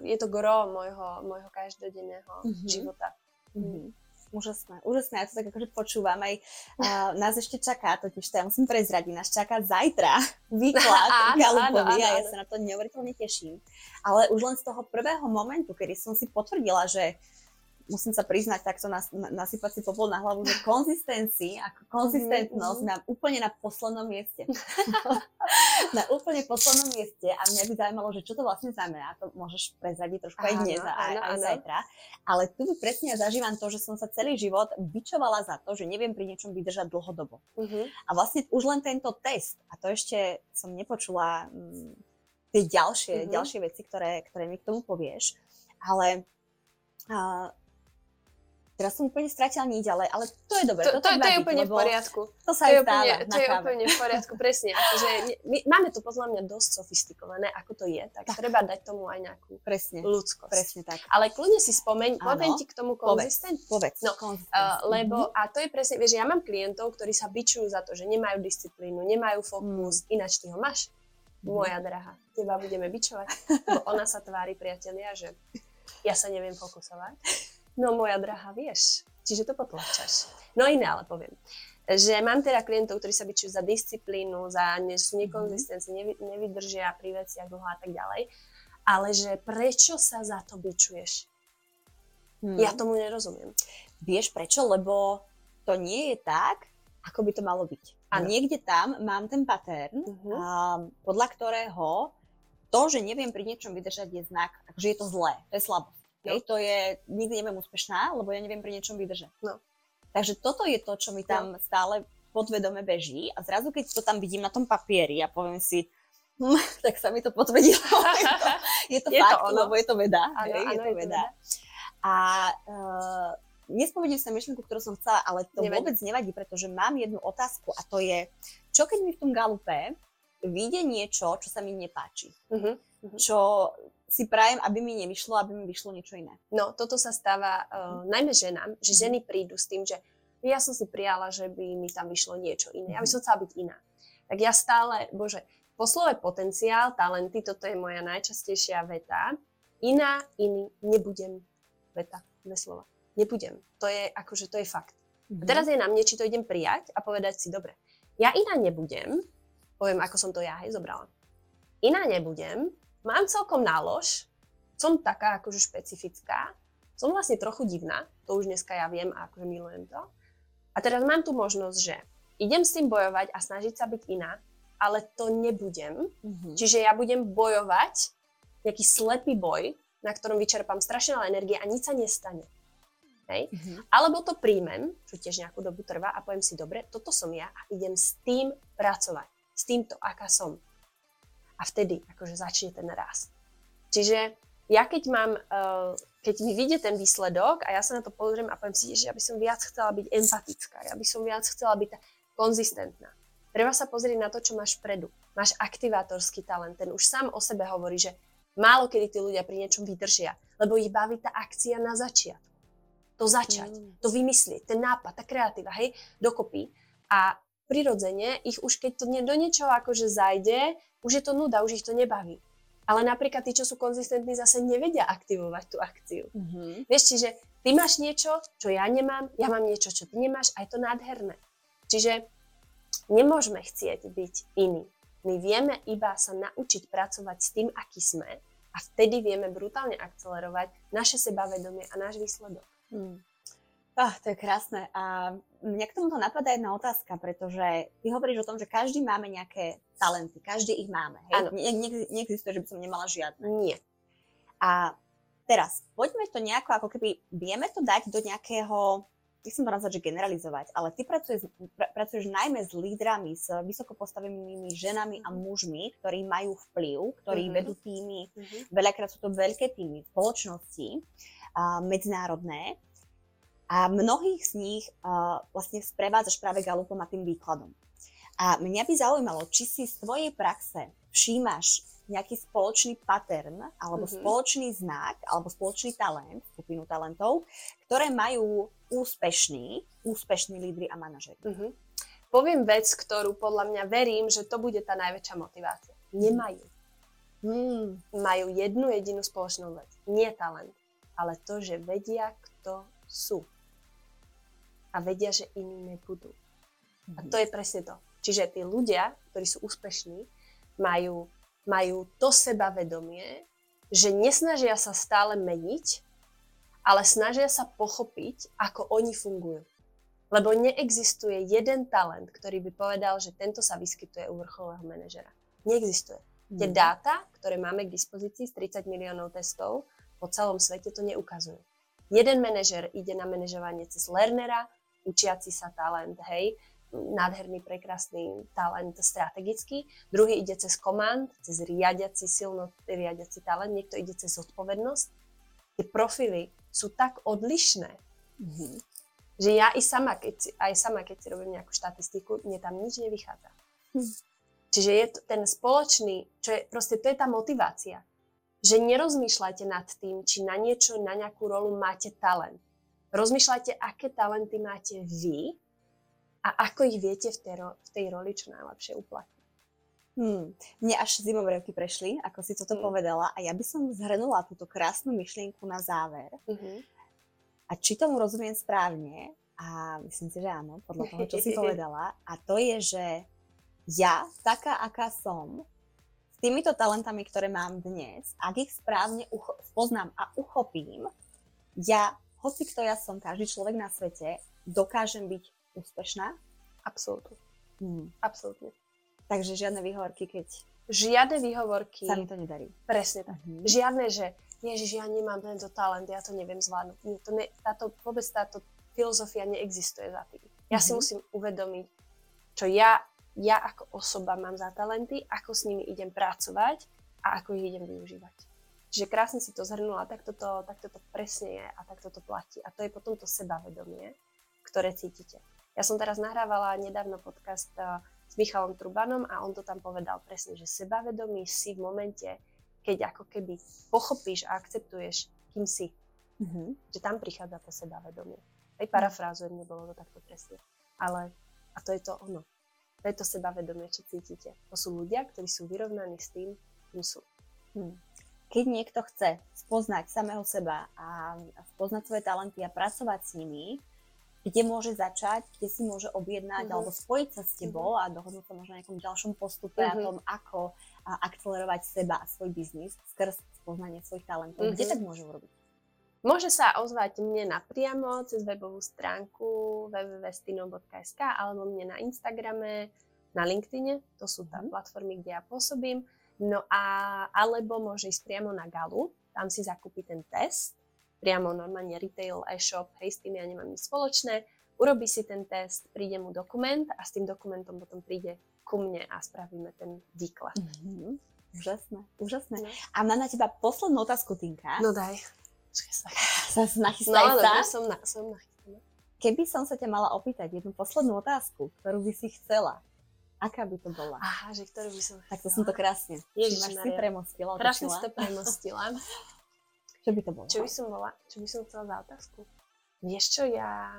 Speaker 2: je to gro môjho, môjho každodenného mm-hmm. života. Mm-hmm.
Speaker 1: Úžasné, úžasné, ja to tak akože počúvam aj. Uh, nás ešte čaká, totiž to ja musím prezradiť, nás čaká zajtra výklad Galupovi a ja sa na to neuveriteľne teším. Ale už len z toho prvého momentu, kedy som si potvrdila, že musím sa priznať takto nas, nasypať si popol na hlavu, že konzistencii, ako konzistentnosť mm-hmm. na úplne na poslednom mieste. na úplne poslednom mieste a mňa by zaujímalo, že čo to vlastne znamená, to môžeš prezradiť trošku aj dnes a aj, aj zajtra, ale tu presne ja zažívam to, že som sa celý život bičovala za to, že neviem pri niečom vydržať dlhodobo. Mm-hmm. A vlastne už len tento test, a to ešte som nepočula m, mm, tie ďalšie, mm-hmm. ďalšie veci, ktoré, ktoré mi k tomu povieš, ale Teraz som úplne stratila niť, ale, ale to je dobré.
Speaker 2: To, to, to je úplne v poriadku.
Speaker 1: To sa to je úplne,
Speaker 2: to je úplne v poriadku, presne. Akože my, máme to podľa mňa dosť sofistikované, ako to je, tak, tak. treba dať tomu aj nejakú presne, ľudskosť.
Speaker 1: Presne tak.
Speaker 2: Ale kľudne si spomeň, poviem ti k tomu konzistent.
Speaker 1: Povedz,
Speaker 2: no, uh, lebo, a to je presne, vieš, ja mám klientov, ktorí sa bičujú za to, že nemajú disciplínu, nemajú fokus, mm. ináč ty ho máš. Mm. Moja drahá, teba budeme bičovať, lebo ona sa tvári, priatelia, že ja sa neviem fokusovať No moja drahá, vieš, čiže to potlačaš. No iné ale poviem. Že mám teda klientov, ktorí sa byčujú za disciplínu, za ne, sú nekonzistenci, mhm. nevy, nevydržia pri veciach dlho a tak ďalej. Ale že prečo sa za to byčuješ? Hmm. Ja tomu nerozumiem.
Speaker 1: Vieš prečo? Lebo to nie je tak, ako by to malo byť. A ano. niekde tam mám ten pattern, uh-huh. a, podľa ktorého to, že neviem pri niečom vydržať, je znak, že je to zlé, to je slabosť. Hej, to je, nikdy nebudem úspešná, lebo ja neviem pri niečom vydržať. No. Takže toto je to, čo mi tam no. stále podvedome beží a zrazu, keď to tam vidím na tom papieri a poviem si, hm, tak sa mi to potvrdilo. je to, je to fakt, to lebo je to veda. Ano, hej, ano, je to je veda. To veda. A uh, nespovedím sa myšlenku, ktorú som chcela, ale to nevadí. vôbec nevadí, pretože mám jednu otázku a to je, čo keď mi v tom galupe vyjde niečo, čo sa mi nepáči. Uh-huh, uh-huh. Čo si prajem, aby mi nevyšlo, aby mi vyšlo niečo iné.
Speaker 2: No, toto sa stáva uh, najmä ženám, že mhm. ženy prídu s tým, že ja som si prijala, že by mi tam vyšlo niečo iné, ja by mhm. som chcela byť iná. Tak ja stále, bože, Po slove potenciál, talenty, toto je moja najčastejšia veta. Iná, iný, nebudem. Veta, dve slova. Nebudem. To je akože, to je fakt. Mm-hmm. A teraz je na mne, či to idem prijať a povedať si, dobre, ja iná nebudem, poviem, ako som to ja hej zobrala. Iná nebudem, mám celkom nálož, som taká akože špecifická, som vlastne trochu divná, to už dneska ja viem a akože milujem to. A teraz mám tu možnosť, že idem s tým bojovať a snažiť sa byť iná, ale to nebudem. Mm-hmm. Čiže ja budem bojovať, nejaký slepý boj, na ktorom vyčerpám strašne veľa energie a nič sa nestane. Hej? Mm-hmm. Alebo to príjmem, čo tiež nejakú dobu trvá a poviem si, dobre, toto som ja a idem s tým pracovať. S týmto, aká som. A vtedy akože začne ten rast. Čiže ja keď mám, uh, keď mi vyjde ten výsledok a ja sa na to pozriem a poviem si, že ja by som viac chcela byť empatická, ja by som viac chcela byť konzistentná. Treba sa pozrieť na to, čo máš vpredu. Máš aktivátorský talent, ten už sám o sebe hovorí, že málo kedy tí ľudia pri niečom vydržia, lebo ich baví tá akcia na začiatku. To začať, mm. to vymyslieť, ten nápad, tá kreatíva, hej, dokopy. A prirodzene ich už keď to do niečoho akože zajde, už je to nuda, už ich to nebaví. Ale napríklad tí, čo sú konzistentní, zase nevedia aktivovať tú akciu. Mm-hmm. Vieš, čiže ty máš niečo, čo ja nemám, ja mám niečo, čo ty nemáš a je to nádherné. Čiže Nemôžeme chcieť byť iní. My vieme iba sa naučiť pracovať s tým, aký sme a vtedy vieme brutálne akcelerovať naše sebavedomie a náš výsledok. Hmm.
Speaker 1: Oh, to je krásne. A mňa k tomuto napadá jedna otázka, pretože ty hovoríš o tom, že každý máme nejaké talenty, každý ich máme. Hej? Ne, ne, neexistuje, že by som nemala žiadne.
Speaker 2: Nie.
Speaker 1: A teraz, poďme to nejako, ako keby vieme to dať do nejakého nechcem to nazvať, že generalizovať, ale ty pracuješ, pr- pracuješ najmä s lídrami, s vysoko postavenými ženami a mužmi, ktorí majú vplyv, ktorí mm-hmm. vedú týmy, mm-hmm. veľakrát sú to veľké týmy, spoločnosti, a, medzinárodné. A mnohých z nich a, vlastne sprevádzaš práve galupom a tým výkladom. A mňa by zaujímalo, či si z tvojej praxe všímaš nejaký spoločný pattern alebo mm-hmm. spoločný znak alebo spoločný talent, skupinu talentov, ktoré majú úspešní, úspešní lídry a manažeri. Mm-hmm.
Speaker 2: Poviem vec, ktorú podľa mňa verím, že to bude tá najväčšia motivácia. Nemajú. Mm. Majú jednu jedinú spoločnú vec. Nie talent, ale to, že vedia, kto sú. A vedia, že iní nebudú. Mm-hmm. A mhm. to je presne to. Čiže tí ľudia, ktorí sú úspešní, majú majú to sebavedomie, že nesnažia sa stále meniť, ale snažia sa pochopiť, ako oni fungujú. Lebo neexistuje jeden talent, ktorý by povedal, že tento sa vyskytuje u vrcholového manažera. Neexistuje. Mm. Tie dáta, ktoré máme k dispozícii z 30 miliónov testov po celom svete, to neukazujú. Jeden manažer ide na manažovanie cez learnera, učiaci sa talent, hej, nádherný, prekrásny talent strategický, druhý ide cez komand, cez riadiaci, silno riadiaci talent, niekto ide cez zodpovednosť. Tie profily sú tak odlišné, mm-hmm. že ja i sama, keď, aj sama, keď si robím nejakú štatistiku, mne tam nič nevychádza. Hm. Čiže je to ten spoločný, čo je, proste to je tá motivácia. Že nerozmýšľajte nad tým, či na niečo, na nejakú rolu máte talent. Rozmýšľajte, aké talenty máte vy a ako ich viete v tej, ro- v tej roli čo najlepšie uplatniť.
Speaker 1: Hmm. Mne až zimovrievky prešli, ako si toto hmm. povedala a ja by som zhrnula túto krásnu myšlienku na záver. Hmm. A či tomu rozumiem správne, a myslím si, že áno, podľa toho, čo si povedala, a to je, že ja, taká, aká som, s týmito talentami, ktoré mám dnes, ak ich správne ucho- poznám a uchopím, ja, hoci kto ja som, každý človek na svete, dokážem byť úspešná?
Speaker 2: Absolútne. Hmm. Absolútne.
Speaker 1: Takže žiadne výhovorky, keď...
Speaker 2: Žiadne výhovorky.
Speaker 1: Sa mi to nedarí.
Speaker 2: Presne tak. Uh-huh. Žiadne, že Ježiš, ja nemám tento talent, ja to neviem zvládnuť. Nie, to ne, táto, vôbec táto filozofia neexistuje za tým. Ja uh-huh. si mhm. musím uvedomiť, čo ja, ja ako osoba mám za talenty, ako s nimi idem pracovať a ako ich idem využívať. Čiže krásne si to zhrnula, tak toto, tak toto presne je a tak toto platí. A to je potom to sebavedomie, ktoré cítite. Ja som teraz nahrávala nedávno podcast eh, s Michalom Trubanom a on to tam povedal presne, že sebavedomý si v momente, keď ako keby pochopíš a akceptuješ, kým si. Mm-hmm. Že tam prichádza to sebavedomie. Aj parafrázujem, nebolo to takto presne. Ale a to je to ono. To je to sebavedomie, čo cítite. To sú ľudia, ktorí sú vyrovnaní s tým, kým sú.
Speaker 1: Hmm. Keď niekto chce spoznať samého seba a spoznať svoje talenty a pracovať s nimi, kde môže začať, kde si môže objednať uh-huh. alebo spojiť sa s tebou uh-huh. a dohodnúť sa možno na nejakom ďalšom postupe uh-huh. a tom, ako a, akcelerovať seba a svoj biznis skrz spoznanie svojich talentov. Uh-huh. Kde tak môže urobiť?
Speaker 2: Môže sa ozvať mne napriamo cez webovú stránku www.stino.sk alebo mne na Instagrame, na LinkedIne, to sú tam uh-huh. platformy, kde ja pôsobím. No a alebo môže ísť priamo na Galu, tam si zakúpi ten test priamo normálne retail, e-shop, hej, s tým ja nemám nič spoločné. Urobí si ten test, príde mu dokument a s tým dokumentom potom príde ku mne a spravíme ten výklad.
Speaker 1: Mm-hmm. Úžasné, úžasné. No. A mám na teba poslednú otázku, Tinka.
Speaker 2: No daj.
Speaker 1: Sa, nachystaj no, sa.
Speaker 2: som, na, som nachystaná.
Speaker 1: Keby som sa ťa mala opýtať jednu poslednú otázku, ktorú by si chcela, aká by to bola?
Speaker 2: Aha, že ktorú by som chcela.
Speaker 1: Tak to som to krásne.
Speaker 2: Ježiš,
Speaker 1: si premostila.
Speaker 2: Krásne si to premostila.
Speaker 1: Čo by to bolo?
Speaker 2: Čo by som bola? Čo by som chcela za otázku? Vieš čo, ja...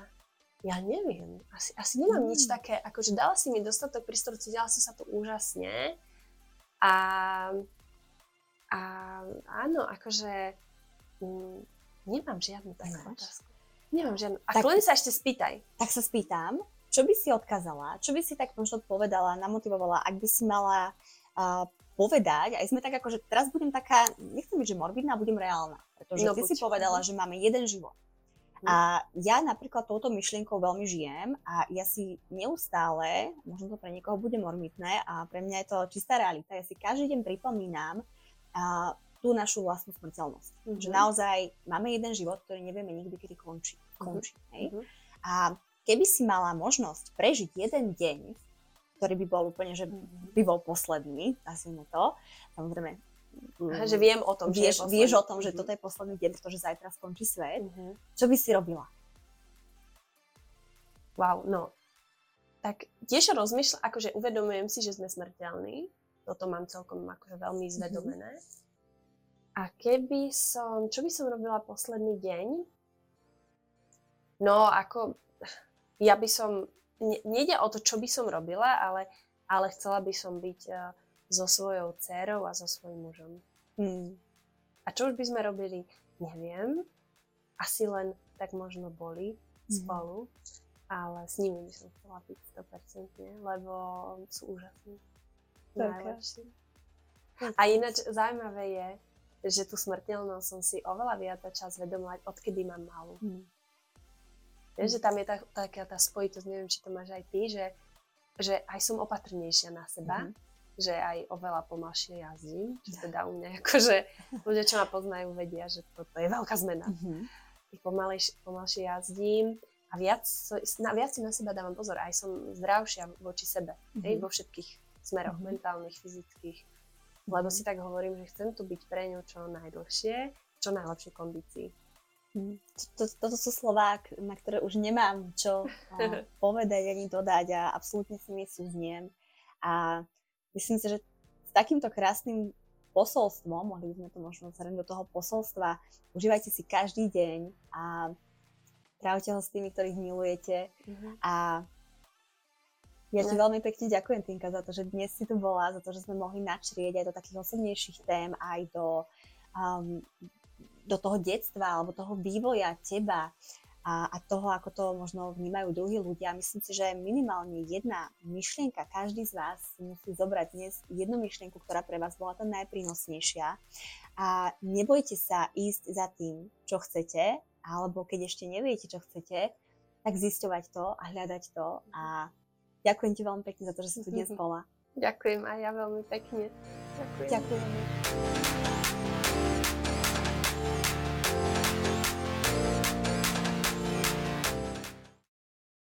Speaker 2: Ja neviem. Asi, asi nemám mm. nič také, akože dala si mi dostatok priestoru, cítila som sa tu úžasne. A, a áno, akože mm, nemám žiadnu takú Nemáš? otázku. Nemám žiadnu. A tak, len sa ešte spýtaj.
Speaker 1: Tak sa spýtam, čo by si odkázala, čo by si tak možno povedala, namotivovala, ak by si mala uh, povedať, aj sme tak ako, že teraz budem taká, nechcem byť, že morbidná, budem reálna. Pretože no, ty buď. si povedala, mhm. že máme jeden život. Mhm. A ja napríklad touto myšlienkou veľmi žijem a ja si neustále, možno to pre niekoho bude morbidné a pre mňa je to čistá realita, ja si každý deň pripomínam a, tú našu vlastnú smrteľnosť. Mm-hmm. Že naozaj máme jeden život, ktorý nevieme nikdy, kedy končí. končí mm-hmm. hej? A keby si mala možnosť prežiť jeden deň ktorý by bol úplne, že by bol posledný, nazvime to. Samozrejme,
Speaker 2: Aha, že viem o tom,
Speaker 1: vieš,
Speaker 2: že
Speaker 1: vieš o tom, že mm-hmm. toto je posledný deň, pretože zajtra skončí svet. Mm-hmm. Čo by si robila?
Speaker 2: Wow, no. Tak tiež rozmýšľam, akože uvedomujem si, že sme smrteľní. Toto mám celkom akože veľmi mhm. zvedomené. Mm-hmm. A keby som, čo by som robila posledný deň? No, ako, ja by som nejde o to, čo by som robila, ale, ale chcela by som byť uh, so svojou dcerou a so svojím mužom. Hmm. A čo už by sme robili, neviem. Asi len tak možno boli hmm. spolu, ale s nimi by som chcela byť 100%, lebo sú úžasní. Najlepší. A ináč zaujímavé je, že tú smrteľnosť som si oveľa viac začala zvedomovať, odkedy mám malú. Hmm. Vieš, že tam je tá, taká tá spojitosť, neviem, či to máš aj ty, že, že aj som opatrnejšia na seba, mm-hmm. že aj oveľa pomalšie jazdím, čo teda u mňa akože ľudia, čo ma poznajú, vedia, že toto je veľká zmena. Mm-hmm. Pomalejš, pomalšie jazdím a viac, na, viac si na seba dávam pozor, aj som zdravšia voči sebe, mm-hmm. hej, vo všetkých smeroch, mm-hmm. mentálnych, fyzických, lebo si tak hovorím, že chcem tu byť pre ňu čo najdlhšie, čo najlepšej kondícii.
Speaker 1: To, toto sú slová, na ktoré už nemám čo povedať ani dodať a absolútne si nesúzniem. A myslím si, že s takýmto krásnym posolstvom, mohli by sme to možno zhrnúť do toho posolstva, užívajte si každý deň a trávte ho s tými, ktorých milujete. Mm-hmm. A ja ti veľmi pekne ďakujem, Tinka, za to, že dnes si tu bola, za to, že sme mohli načrieť aj do takých osobnejších tém, aj do um, do toho detstva alebo toho vývoja teba a, a toho, ako to možno vnímajú druhí ľudia. Myslím si, že minimálne jedna myšlienka, každý z vás musí zobrať dnes jednu myšlienku, ktorá pre vás bola tá najprínosnejšia a nebojte sa ísť za tým, čo chcete, alebo keď ešte neviete, čo chcete, tak zisťovať to a hľadať to a ďakujem ti veľmi pekne za to, že si tu dnes bola.
Speaker 2: Ďakujem aj ja veľmi pekne.
Speaker 1: Ďakujem. ďakujem.